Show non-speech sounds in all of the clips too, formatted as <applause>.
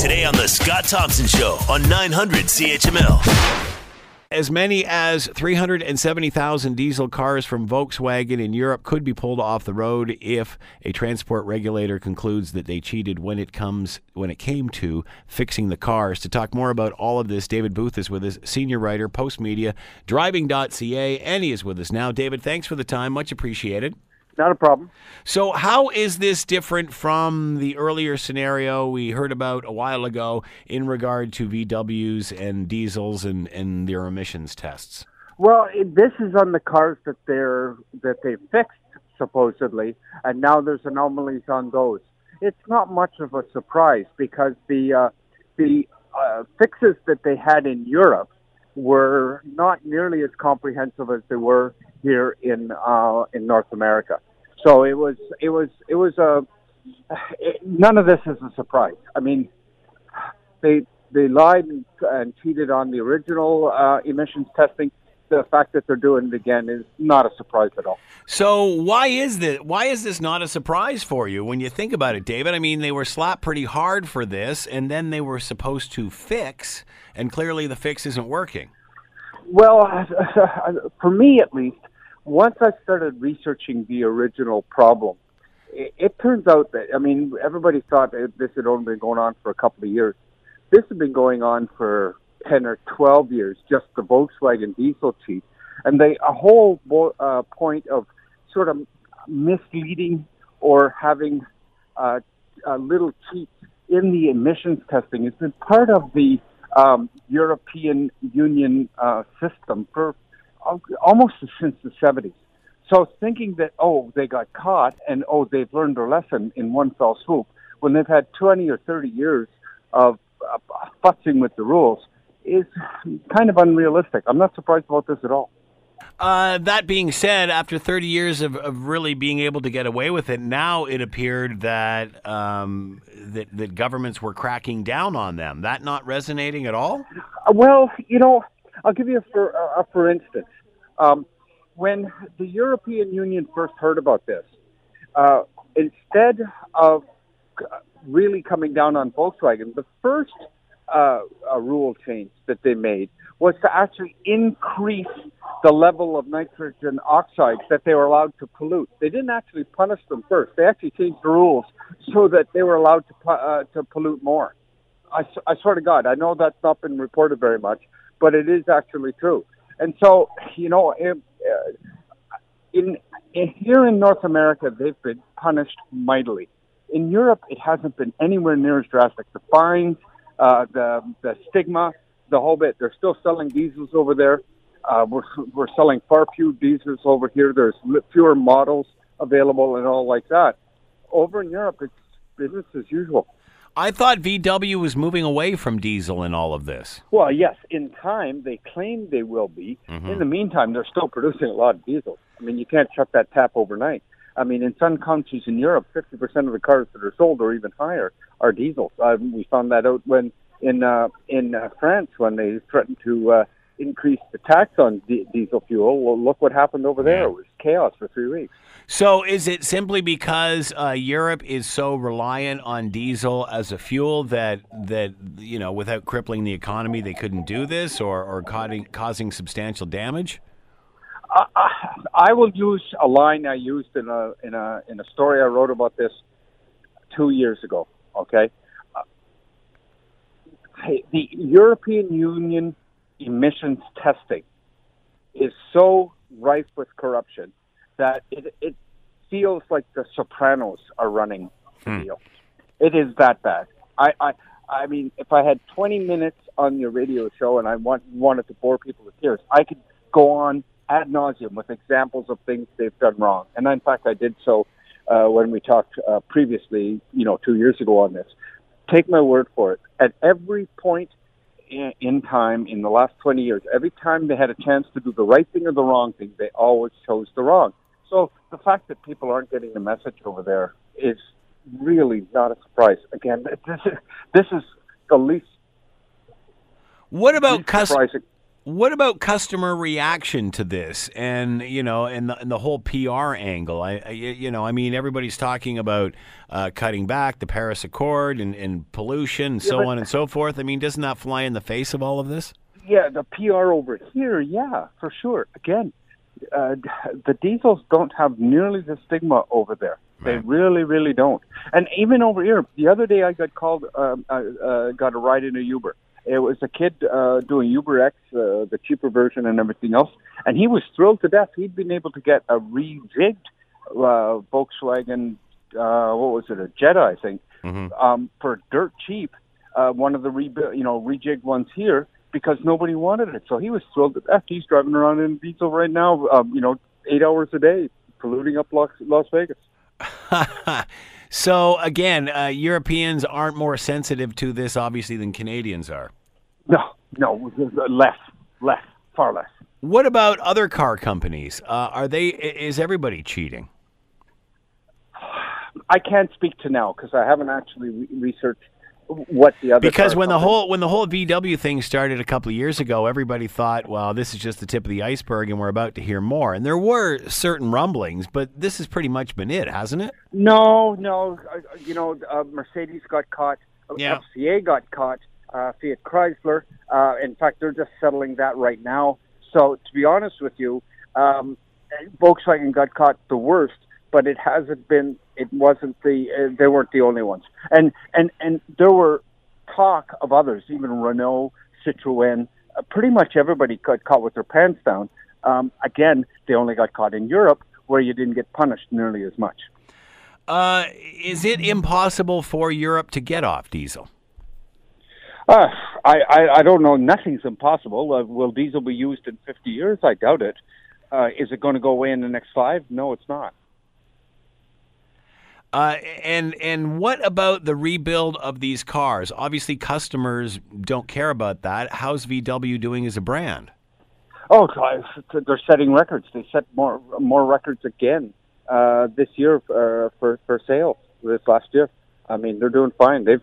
Today on The Scott Thompson Show on 900 CHML. As many as 370,000 diesel cars from Volkswagen in Europe could be pulled off the road if a transport regulator concludes that they cheated when it comes when it came to fixing the cars. To talk more about all of this, David Booth is with us, senior writer, Postmedia, driving.ca, and he is with us now. David, thanks for the time, much appreciated. Not a problem. So, how is this different from the earlier scenario we heard about a while ago in regard to VWs and diesels and, and their emissions tests? Well, it, this is on the cars that they're that they fixed supposedly, and now there's anomalies on those. It's not much of a surprise because the uh, the uh, fixes that they had in Europe were not nearly as comprehensive as they were here in uh, in North America. So it was it was it was a it, none of this is a surprise. I mean, they they lied and, and cheated on the original uh, emissions testing. The fact that they're doing it again is not a surprise at all. So why is this? Why is this not a surprise for you when you think about it, David? I mean, they were slapped pretty hard for this, and then they were supposed to fix, and clearly the fix isn't working. Well, <laughs> for me at least, once I started researching the original problem, it, it turns out that I mean everybody thought that this had only been going on for a couple of years. This had been going on for ten or twelve years, just the Volkswagen diesel cheat, and they a whole uh, point of sort of misleading or having uh, a little cheat in the emissions testing has been part of the um, European Union uh, system for almost since the 70s. So thinking that, oh, they got caught and, oh, they've learned their lesson in one fell swoop, when they've had 20 or 30 years of uh, futzing with the rules, is kind of unrealistic. I'm not surprised about this at all. Uh, that being said, after 30 years of, of, really being able to get away with it, now it appeared that, um, that that governments were cracking down on them. That not resonating at all? Uh, well, you know, I'll give you a for, a for instance. Um, when the European Union first heard about this, uh, instead of really coming down on Volkswagen, the first uh, rule change that they made was to actually increase the level of nitrogen oxides that they were allowed to pollute. They didn't actually punish them first. They actually changed the rules so that they were allowed to uh, to pollute more. I, I swear to God, I know that's not been reported very much, but it is actually true. And so, you know, uh, in, in here in North America, they've been punished mightily. In Europe, it hasn't been anywhere near as drastic. The fines, uh, the the stigma, the whole bit. They're still selling diesels over there. Uh, we're we're selling far fewer diesels over here. There's fewer models available and all like that. Over in Europe, it's business as usual. I thought VW was moving away from diesel in all of this. Well, yes, in time they claim they will be. Mm-hmm. In the meantime, they're still producing a lot of diesel. I mean, you can't shut that tap overnight. I mean, in some countries in Europe, 50% of the cars that are sold or even higher are diesels. Uh, we found that out when in uh, in uh, France when they threatened to uh, increase the tax on d- diesel fuel. Well, look what happened over there. It was chaos for three weeks. So, is it simply because uh, Europe is so reliant on diesel as a fuel that that you know, without crippling the economy, they couldn't do this, or or causing causing substantial damage? Uh, I will use a line I used in a in a in a story I wrote about this two years ago. Okay, uh, the European Union emissions testing is so rife with corruption that it, it feels like the Sopranos are running the hmm. deal. It is that bad. I, I, I mean, if I had 20 minutes on your radio show and I want, wanted to bore people to tears, I could go on ad nauseum with examples of things they've done wrong. And in fact, I did so uh, when we talked uh, previously, you know, two years ago on this. Take my word for it. At every point in time in the last 20 years, every time they had a chance to do the right thing or the wrong thing, they always chose the wrong. So the fact that people aren't getting the message over there is really not a surprise. Again, <laughs> this is this is the least. What about cus- What about customer reaction to this, and you know, and the, and the whole PR angle? I, I, you know, I mean, everybody's talking about uh, cutting back the Paris Accord and, and pollution and so but- on and so forth. I mean, doesn't that fly in the face of all of this? Yeah, the PR over here, yeah, for sure. Again, uh, the diesels don't have nearly the stigma over there. They really, really don't. And even over here, the other day I got called, um, I uh, got a ride in a Uber. It was a kid uh, doing Uber X, uh, the cheaper version, and everything else, and he was thrilled to death. He'd been able to get a rejigged uh, Volkswagen, uh, what was it, a Jetta, I think, um, for dirt cheap. Uh, one of the rebuilt, you know, rejigged ones here because nobody wanted it. So he was thrilled to death. He's driving around in diesel right now, um, you know, eight hours a day, polluting up Las, Las Vegas. <laughs> so again, uh, Europeans aren't more sensitive to this, obviously, than Canadians are. No, no, less, less, far less. What about other car companies? Uh, are they? Is everybody cheating? <sighs> I can't speak to now because I haven't actually re- researched what the other. Because when the whole when the whole VW thing started a couple of years ago, everybody thought, well, this is just the tip of the iceberg, and we're about to hear more. And there were certain rumblings, but this has pretty much been it, hasn't it? No, no. uh, You know, uh, Mercedes got caught. uh, Yeah. FCA got caught. Uh, Fiat Chrysler. Uh, in fact, they're just settling that right now. So, to be honest with you, um, Volkswagen got caught the worst, but it hasn't been. It wasn't the. Uh, they weren't the only ones. And and and there were talk of others, even Renault, Citroën. Uh, pretty much everybody got caught with their pants down. Um, again, they only got caught in Europe, where you didn't get punished nearly as much. Uh, is it impossible for Europe to get off diesel? Uh, I, I, I don't know. Nothing's impossible. Uh, will diesel be used in 50 years? I doubt it. Uh, is it going to go away in the next five? No, it's not. Uh, and and what about the rebuild of these cars? Obviously, customers don't care about that. How's VW doing as a brand? Oh, they're setting records. They set more more records again uh, this year uh, for for sales this last year. I mean, they're doing fine. They've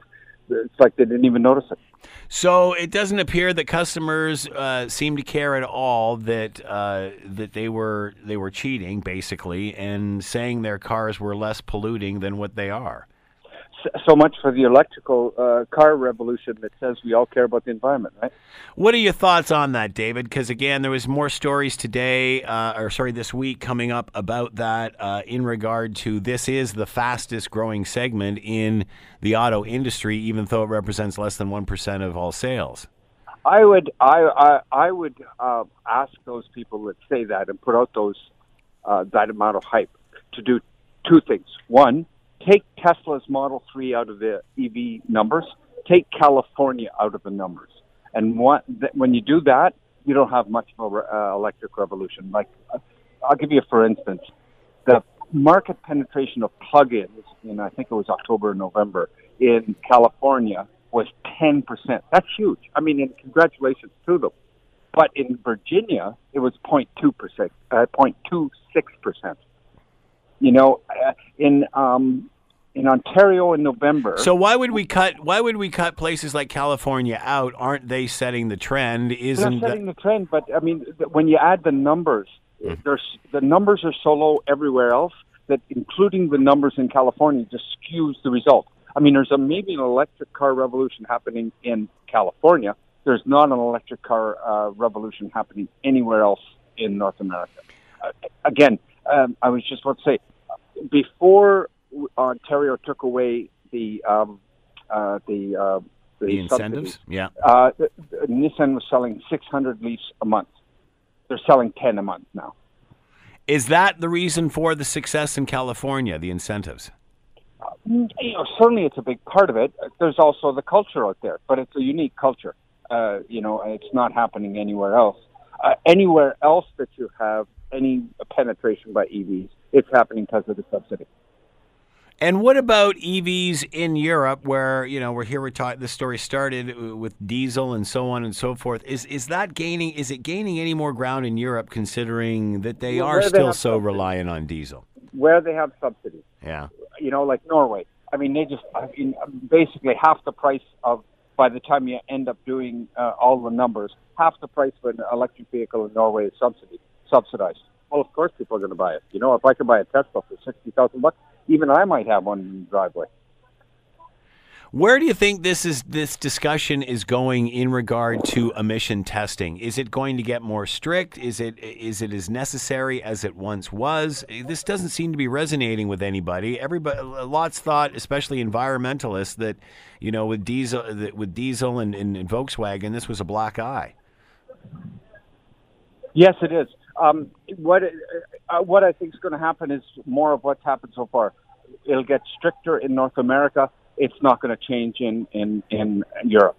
it's like they didn't even notice it. So it doesn't appear that customers uh, seem to care at all that uh, that they were they were cheating basically and saying their cars were less polluting than what they are. So much for the electrical uh, car revolution that says we all care about the environment, right? What are your thoughts on that, David? Because again, there was more stories today, uh, or sorry, this week coming up about that uh, in regard to this is the fastest growing segment in the auto industry, even though it represents less than one percent of all sales. I would I I, I would uh, ask those people that say that and put out those uh, that amount of hype to do two things. One, take Tesla's Model Three out of the EV numbers. Take California out of the numbers. And what, th- when you do that, you don't have much of an uh, electric revolution. Like, uh, I'll give you for instance, the market penetration of plug-ins in I think it was October or November in California was 10%. That's huge. I mean, and congratulations to them. But in Virginia, it was 0.2%, uh, 0.26%. You know, uh, in um, in Ontario in November. So why would we cut? Why would we cut places like California out? Aren't they setting the trend? they're Isn't setting that, the trend, but I mean, when you add the numbers, there's the numbers are so low everywhere else that including the numbers in California just skews the result. I mean, there's a maybe an electric car revolution happening in California. There's not an electric car uh, revolution happening anywhere else in North America. Uh, again, um, I was just about to say, before Ontario took away the um, uh, the uh, the incentives? subsidies, Yeah. uh, th- th- Nissan was selling 600 leafs a month. They're selling 10 a month now. Is that the reason for the success in California? The incentives. You know, certainly, it's a big part of it. There's also the culture out there, but it's a unique culture. Uh, you know, it's not happening anywhere else. Uh, anywhere else that you have any penetration by EVs, it's happening because of the subsidy. And what about EVs in Europe, where you know we're here? We're talking. The story started with diesel and so on and so forth. Is is that gaining? Is it gaining any more ground in Europe, considering that they Well, are where they still so subsidies. reliant on diesel? Where they have subsidies, Yeah. you know, like Norway. I mean, they just, I mean, basically half the price of by the time you end up doing uh, all the numbers, half the price of an electric vehicle in Norway is subsidy, subsidized. Well, of course, people are going to buy it. You know, if I can buy a Tesla for sixty thousand bucks, even I might have one in the driveway. Where do you think this is this discussion is going in regard to emission testing? Is it going to get more strict? Is it is it as necessary as it once was? This doesn't seem to be resonating with anybody. Everybody, lots thought, especially environmentalists, that you know with diesel with diesel and, and, and Volkswagen, this was a black eye. Yes, it is. Um, what uh, what I think is going to happen is more of what's happened so far. It'll get stricter in North America it's not going to change in, in, in Europe.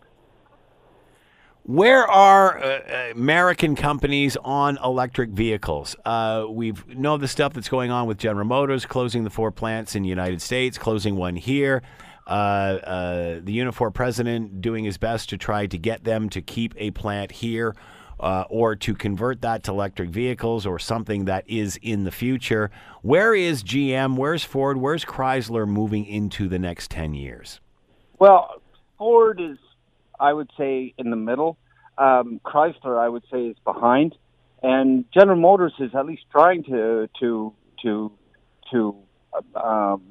Where are uh, American companies on electric vehicles? Uh, we know the stuff that's going on with General Motors closing the four plants in the United States, closing one here. Uh, uh the Unifor president doing his best to try to get them to keep a plant here uh, or to convert that to electric vehicles or something that is in the future. Where is GM? Where's Ford? Where's Chrysler moving into the next 10 years? Well, Ford is, I would say, in the middle. Um, Chrysler, I would say, is behind. And General Motors is at least trying to to to to um,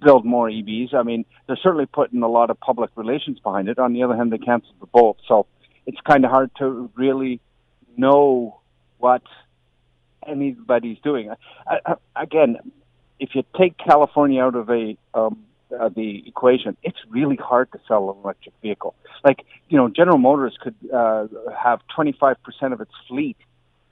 build more EVs. I mean, they're certainly putting a lot of public relations behind it. On the other hand, they canceled the Bolt, so it's kind of hard to really know what anybody's doing. I, I, again, if you take California out of a um, uh, the equation, it's really hard to sell an electric vehicle. Like you know, General Motors could uh, have 25% of its fleet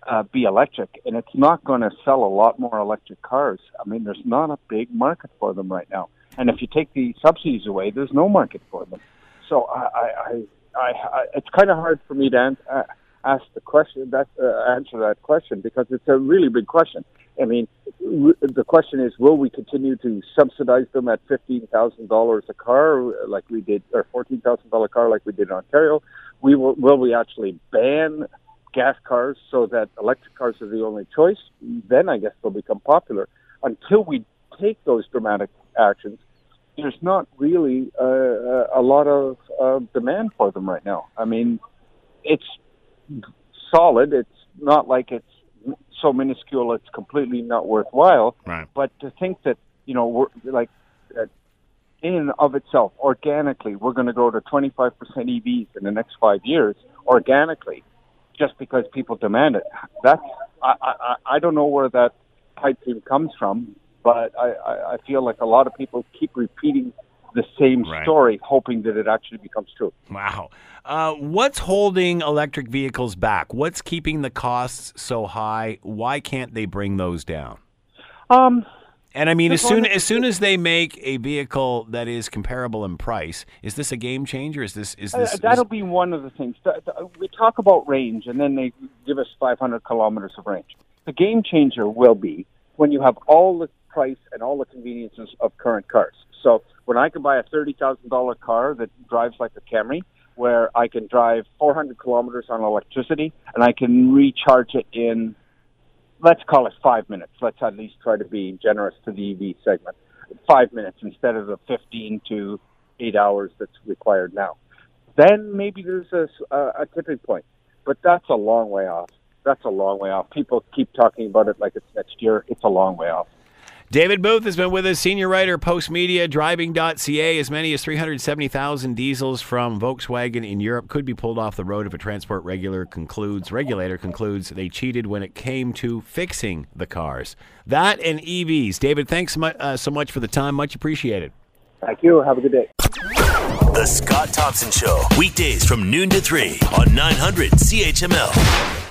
uh, be electric, and it's not going to sell a lot more electric cars. I mean, there's not a big market for them right now. And if you take the subsidies away, there's no market for them. So I, I, I, I it's kind of hard for me to uh, ask the question that uh, answer that question because it's a really big question. I mean, the question is, will we continue to subsidize them at fifteen thousand dollars a car, like we did, or fourteen thousand dollar car, like we did in Ontario? We will, will we actually ban gas cars so that electric cars are the only choice? Then I guess they'll become popular. Until we take those dramatic actions, there's not really uh, a lot of uh, demand for them right now. I mean, it's solid. It's not like it's so minuscule it's completely not worthwhile. Right. But to think that you know we're like that in and of itself, organically, we're going to go to 25% EVs in the next five years, organically, just because people demand it. That's I I, I don't know where that pipe dream comes from, but I, I, I feel like a lot of people keep repeating the same right. story, hoping that it actually becomes true. Wow. Uh, what's holding electric vehicles back? What's keeping the costs so high? Why can't they bring those down? Um, and I mean, as soon as soon as they make a vehicle that is comparable in price, is this a game changer? Is this is this? Uh, that'll is, be one of the things. We talk about range, and then they give us 500 kilometers of range. The game changer will be when you have all the price and all the conveniences of current cars. So when I can buy a thirty thousand dollar car that drives like a Camry, where I can drive 400 kilometers on electricity and I can recharge it in, let's call it five minutes. Let's at least try to be generous to the EV segment. Five minutes instead of the 15 to eight hours that's required now. Then maybe there's a, a tipping point, but that's a long way off. That's a long way off. People keep talking about it like it's next year. It's a long way off. David Booth has been with us, senior writer, Postmedia, driving.ca. As many as 370,000 diesels from Volkswagen in Europe could be pulled off the road if a transport regulator concludes, regulator concludes they cheated when it came to fixing the cars. That and EVs. David, thanks so much, uh, so much for the time. Much appreciated. Thank you. Have a good day. The Scott Thompson Show, weekdays from noon to 3 on 900 CHML.